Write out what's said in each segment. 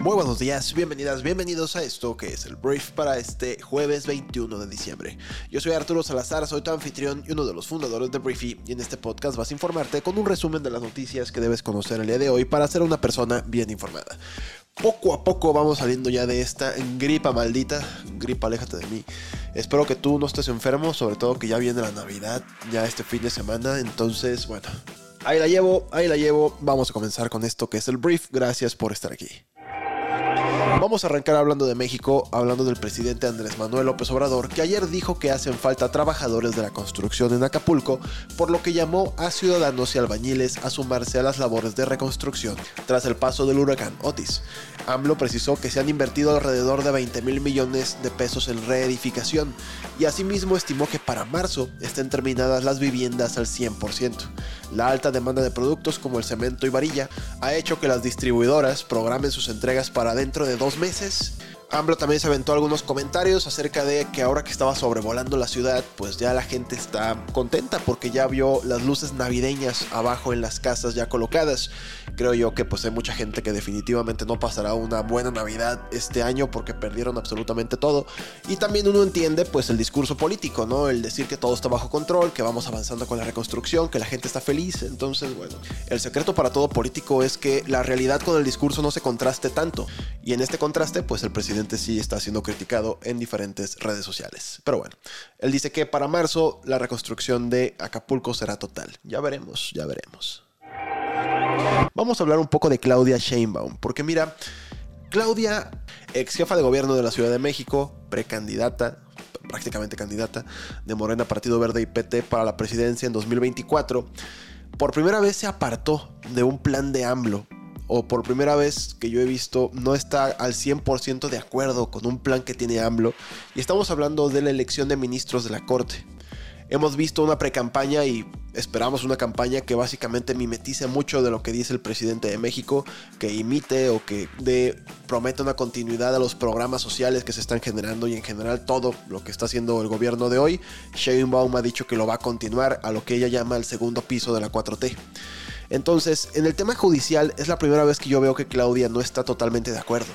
Muy buenos días, bienvenidas, bienvenidos a esto que es el brief para este jueves 21 de diciembre. Yo soy Arturo Salazar, soy tu anfitrión y uno de los fundadores de Briefy y en este podcast vas a informarte con un resumen de las noticias que debes conocer el día de hoy para ser una persona bien informada. Poco a poco vamos saliendo ya de esta gripa maldita, gripa aléjate de mí. Espero que tú no estés enfermo, sobre todo que ya viene la Navidad, ya este fin de semana, entonces bueno, ahí la llevo, ahí la llevo. Vamos a comenzar con esto que es el brief. Gracias por estar aquí. Vamos a arrancar hablando de México, hablando del presidente Andrés Manuel López Obrador, que ayer dijo que hacen falta trabajadores de la construcción en Acapulco, por lo que llamó a ciudadanos y albañiles a sumarse a las labores de reconstrucción tras el paso del huracán Otis. AMLO precisó que se han invertido alrededor de 20 mil millones de pesos en reedificación y asimismo estimó que para marzo estén terminadas las viviendas al 100%. La alta demanda de productos como el cemento y varilla ha hecho que las distribuidoras programen sus entregas para dentro de dos meses AMLO también se aventó algunos comentarios acerca de que ahora que estaba sobrevolando la ciudad, pues ya la gente está contenta porque ya vio las luces navideñas abajo en las casas ya colocadas. Creo yo que pues hay mucha gente que definitivamente no pasará una buena Navidad este año porque perdieron absolutamente todo. Y también uno entiende pues el discurso político, ¿no? El decir que todo está bajo control, que vamos avanzando con la reconstrucción, que la gente está feliz. Entonces, bueno, el secreto para todo político es que la realidad con el discurso no se contraste tanto. Y en este contraste, pues el presidente sí está siendo criticado en diferentes redes sociales. Pero bueno, él dice que para marzo la reconstrucción de Acapulco será total. Ya veremos, ya veremos. Vamos a hablar un poco de Claudia Sheinbaum, porque mira, Claudia, ex jefa de gobierno de la Ciudad de México, precandidata, prácticamente candidata de Morena Partido Verde y PT para la presidencia en 2024, por primera vez se apartó de un plan de AMLO o por primera vez que yo he visto, no está al 100% de acuerdo con un plan que tiene AMLO. Y estamos hablando de la elección de ministros de la Corte. Hemos visto una precampaña y esperamos una campaña que básicamente mimetice mucho de lo que dice el presidente de México, que imite o que de, prometa una continuidad a los programas sociales que se están generando y en general todo lo que está haciendo el gobierno de hoy. Sheinbaum ha dicho que lo va a continuar a lo que ella llama el segundo piso de la 4T. Entonces, en el tema judicial es la primera vez que yo veo que Claudia no está totalmente de acuerdo.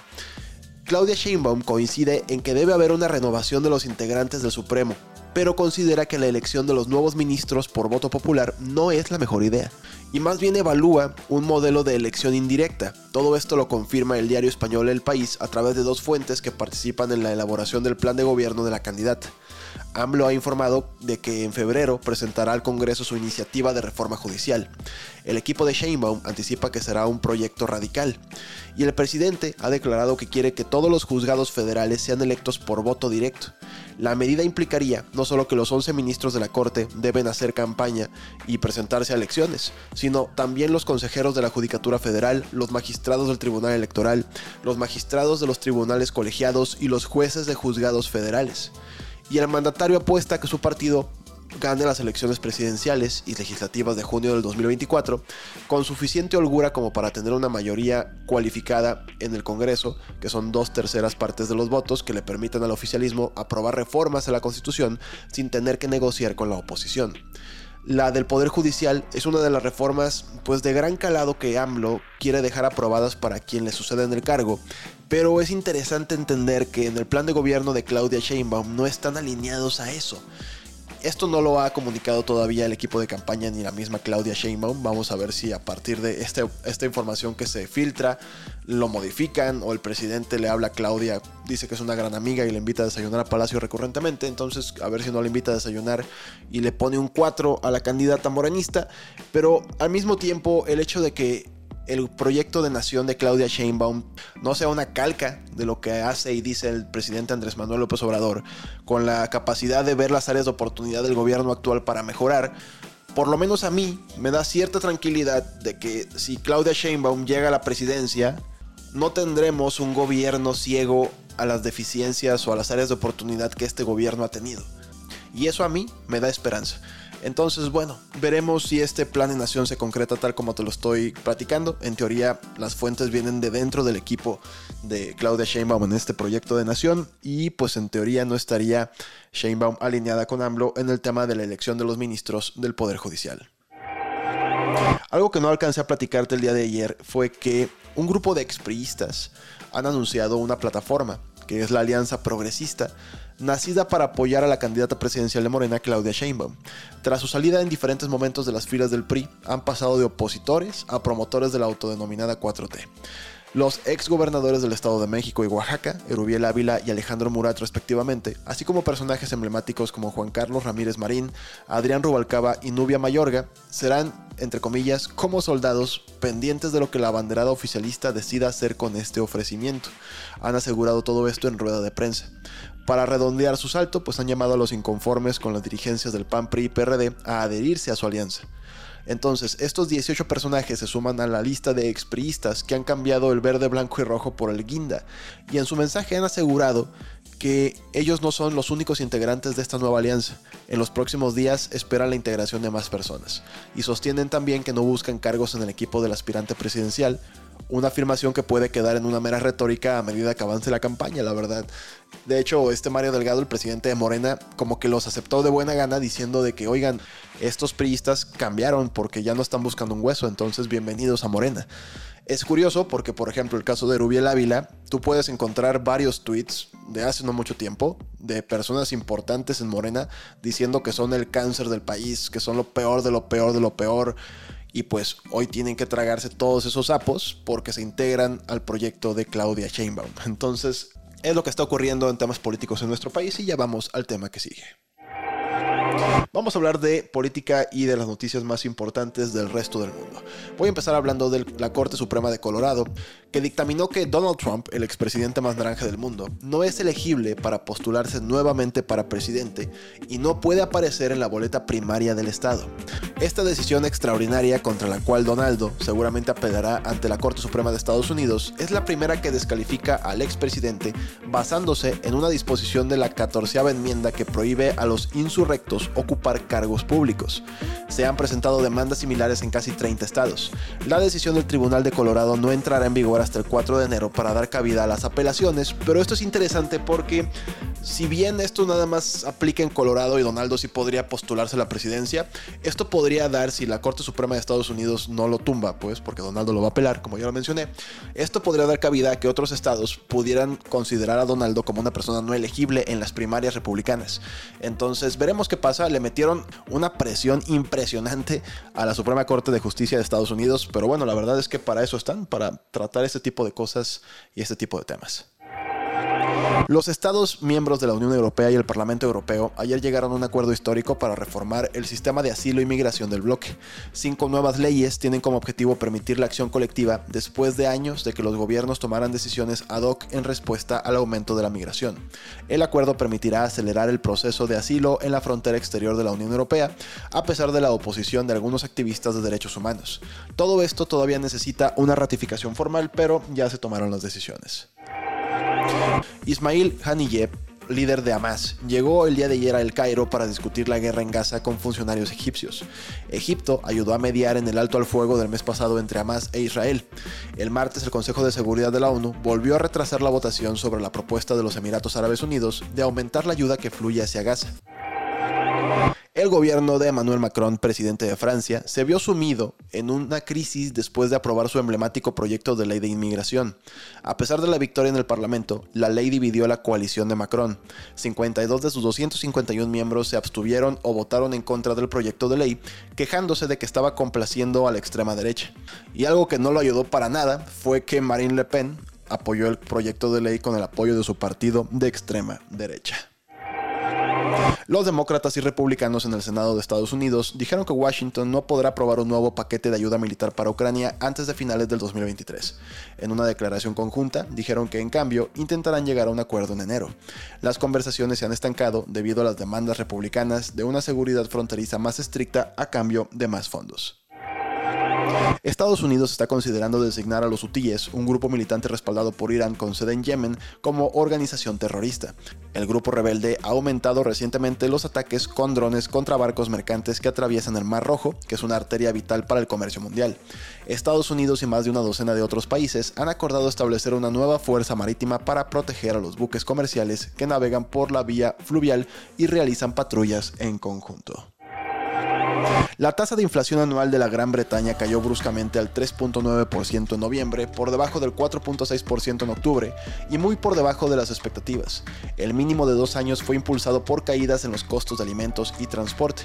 Claudia Sheinbaum coincide en que debe haber una renovación de los integrantes del Supremo, pero considera que la elección de los nuevos ministros por voto popular no es la mejor idea, y más bien evalúa un modelo de elección indirecta. Todo esto lo confirma el diario español El País a través de dos fuentes que participan en la elaboración del plan de gobierno de la candidata. AMLO ha informado de que en febrero presentará al Congreso su iniciativa de reforma judicial. El equipo de Sheinbaum anticipa que será un proyecto radical. Y el presidente ha declarado que quiere que todos los juzgados federales sean electos por voto directo. La medida implicaría no solo que los 11 ministros de la Corte deben hacer campaña y presentarse a elecciones, sino también los consejeros de la Judicatura Federal, los magistrados del Tribunal Electoral, los magistrados de los tribunales colegiados y los jueces de juzgados federales y el mandatario apuesta que su partido gane las elecciones presidenciales y legislativas de junio del 2024 con suficiente holgura como para tener una mayoría cualificada en el Congreso, que son dos terceras partes de los votos que le permitan al oficialismo aprobar reformas a la Constitución sin tener que negociar con la oposición. La del Poder Judicial es una de las reformas pues de gran calado que AMLO quiere dejar aprobadas para quien le suceda en el cargo, pero es interesante entender que en el plan de gobierno de Claudia Sheinbaum no están alineados a eso. Esto no lo ha comunicado todavía el equipo de campaña ni la misma Claudia Sheinbaum. Vamos a ver si a partir de este, esta información que se filtra lo modifican o el presidente le habla a Claudia, dice que es una gran amiga y le invita a desayunar a Palacio recurrentemente. Entonces, a ver si no le invita a desayunar y le pone un 4 a la candidata morenista. Pero al mismo tiempo, el hecho de que el proyecto de nación de Claudia Sheinbaum no sea una calca de lo que hace y dice el presidente Andrés Manuel López Obrador, con la capacidad de ver las áreas de oportunidad del gobierno actual para mejorar, por lo menos a mí me da cierta tranquilidad de que si Claudia Sheinbaum llega a la presidencia, no tendremos un gobierno ciego a las deficiencias o a las áreas de oportunidad que este gobierno ha tenido. Y eso a mí me da esperanza. Entonces, bueno, veremos si este plan de nación se concreta tal como te lo estoy platicando. En teoría, las fuentes vienen de dentro del equipo de Claudia Sheinbaum en este proyecto de nación y pues en teoría no estaría Sheinbaum alineada con AMLO en el tema de la elección de los ministros del Poder Judicial. Algo que no alcancé a platicarte el día de ayer fue que un grupo de expriistas han anunciado una plataforma, que es la Alianza Progresista, nacida para apoyar a la candidata presidencial de Morena, Claudia Sheinbaum. Tras su salida en diferentes momentos de las filas del PRI, han pasado de opositores a promotores de la autodenominada 4T. Los ex gobernadores del Estado de México y Oaxaca, Erubiel Ávila y Alejandro Murat respectivamente, así como personajes emblemáticos como Juan Carlos Ramírez Marín, Adrián Rubalcaba y Nubia Mayorga, serán, entre comillas, como soldados pendientes de lo que la banderada oficialista decida hacer con este ofrecimiento. Han asegurado todo esto en rueda de prensa. Para redondear su salto, pues han llamado a los inconformes con las dirigencias del PAN, PRI y PRD a adherirse a su alianza. Entonces, estos 18 personajes se suman a la lista de expriistas que han cambiado el verde, blanco y rojo por el guinda, y en su mensaje han asegurado que ellos no son los únicos integrantes de esta nueva alianza. En los próximos días esperan la integración de más personas, y sostienen también que no buscan cargos en el equipo del aspirante presidencial, una afirmación que puede quedar en una mera retórica a medida que avance la campaña, la verdad. De hecho, este Mario Delgado, el presidente de Morena, como que los aceptó de buena gana diciendo de que, oigan, estos priistas cambiaron porque ya no están buscando un hueso, entonces bienvenidos a Morena. Es curioso porque, por ejemplo, el caso de Rubiel Ávila, tú puedes encontrar varios tweets de hace no mucho tiempo de personas importantes en Morena diciendo que son el cáncer del país, que son lo peor de lo peor de lo peor y pues hoy tienen que tragarse todos esos sapos porque se integran al proyecto de Claudia Sheinbaum. Entonces, es lo que está ocurriendo en temas políticos en nuestro país y ya vamos al tema que sigue. Vamos a hablar de política y de las noticias más importantes del resto del mundo. Voy a empezar hablando de la Corte Suprema de Colorado, que dictaminó que Donald Trump, el expresidente más naranja del mundo, no es elegible para postularse nuevamente para presidente y no puede aparecer en la boleta primaria del Estado. Esta decisión extraordinaria contra la cual Donaldo seguramente apelará ante la Corte Suprema de Estados Unidos es la primera que descalifica al expresidente basándose en una disposición de la 14 enmienda que prohíbe a los insurrectos ocupar cargos públicos. Se han presentado demandas similares en casi 30 estados. La decisión del Tribunal de Colorado no entrará en vigor hasta el 4 de enero para dar cabida a las apelaciones, pero esto es interesante porque si bien esto nada más aplica en Colorado y Donaldo sí podría postularse a la presidencia, esto podría dar si la Corte Suprema de Estados Unidos no lo tumba, pues porque Donaldo lo va a apelar, como ya lo mencioné, esto podría dar cabida a que otros estados pudieran considerar a Donaldo como una persona no elegible en las primarias republicanas. Entonces veremos qué pasa le metieron una presión impresionante a la Suprema Corte de Justicia de Estados Unidos, pero bueno, la verdad es que para eso están, para tratar este tipo de cosas y este tipo de temas. Los Estados miembros de la Unión Europea y el Parlamento Europeo ayer llegaron a un acuerdo histórico para reformar el sistema de asilo y migración del bloque. Cinco nuevas leyes tienen como objetivo permitir la acción colectiva después de años de que los gobiernos tomaran decisiones ad hoc en respuesta al aumento de la migración. El acuerdo permitirá acelerar el proceso de asilo en la frontera exterior de la Unión Europea, a pesar de la oposición de algunos activistas de derechos humanos. Todo esto todavía necesita una ratificación formal, pero ya se tomaron las decisiones. Ismail Haniyeh, líder de Hamas, llegó el día de ayer a El Cairo para discutir la guerra en Gaza con funcionarios egipcios. Egipto ayudó a mediar en el alto al fuego del mes pasado entre Hamas e Israel. El martes el Consejo de Seguridad de la ONU volvió a retrasar la votación sobre la propuesta de los Emiratos Árabes Unidos de aumentar la ayuda que fluye hacia Gaza. El gobierno de Emmanuel Macron, presidente de Francia, se vio sumido en una crisis después de aprobar su emblemático proyecto de ley de inmigración. A pesar de la victoria en el Parlamento, la ley dividió la coalición de Macron. 52 de sus 251 miembros se abstuvieron o votaron en contra del proyecto de ley, quejándose de que estaba complaciendo a la extrema derecha. Y algo que no lo ayudó para nada fue que Marine Le Pen apoyó el proyecto de ley con el apoyo de su partido de extrema derecha. Los demócratas y republicanos en el Senado de Estados Unidos dijeron que Washington no podrá aprobar un nuevo paquete de ayuda militar para Ucrania antes de finales del 2023. En una declaración conjunta, dijeron que en cambio intentarán llegar a un acuerdo en enero. Las conversaciones se han estancado debido a las demandas republicanas de una seguridad fronteriza más estricta a cambio de más fondos. Estados Unidos está considerando designar a los hutíes, un grupo militante respaldado por Irán con sede en Yemen, como organización terrorista. El grupo rebelde ha aumentado recientemente los ataques con drones contra barcos mercantes que atraviesan el Mar Rojo, que es una arteria vital para el comercio mundial. Estados Unidos y más de una docena de otros países han acordado establecer una nueva fuerza marítima para proteger a los buques comerciales que navegan por la vía fluvial y realizan patrullas en conjunto. La tasa de inflación anual de la Gran Bretaña cayó bruscamente al 3.9% en noviembre, por debajo del 4.6% en octubre y muy por debajo de las expectativas. El mínimo de dos años fue impulsado por caídas en los costos de alimentos y transporte.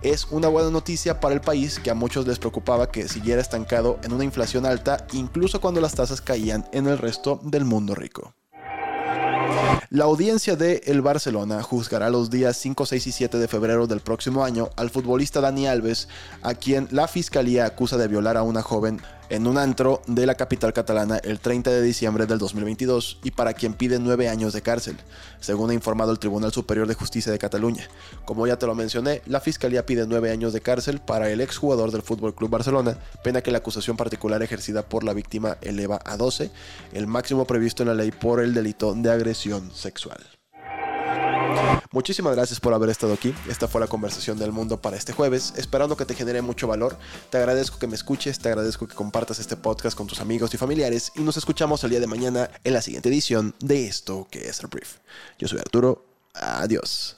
Es una buena noticia para el país que a muchos les preocupaba que siguiera estancado en una inflación alta incluso cuando las tasas caían en el resto del mundo rico. La audiencia de El Barcelona juzgará los días 5, 6 y 7 de febrero del próximo año al futbolista Dani Alves, a quien la fiscalía acusa de violar a una joven en un antro de la capital catalana el 30 de diciembre del 2022 y para quien pide nueve años de cárcel, según ha informado el Tribunal Superior de Justicia de Cataluña. Como ya te lo mencioné, la Fiscalía pide nueve años de cárcel para el exjugador del Fútbol Club Barcelona, pena que la acusación particular ejercida por la víctima eleva a 12, el máximo previsto en la ley por el delito de agresión sexual. Muchísimas gracias por haber estado aquí. Esta fue la conversación del mundo para este jueves, esperando que te genere mucho valor. Te agradezco que me escuches, te agradezco que compartas este podcast con tus amigos y familiares y nos escuchamos el día de mañana en la siguiente edición de esto que es el brief. Yo soy Arturo. Adiós.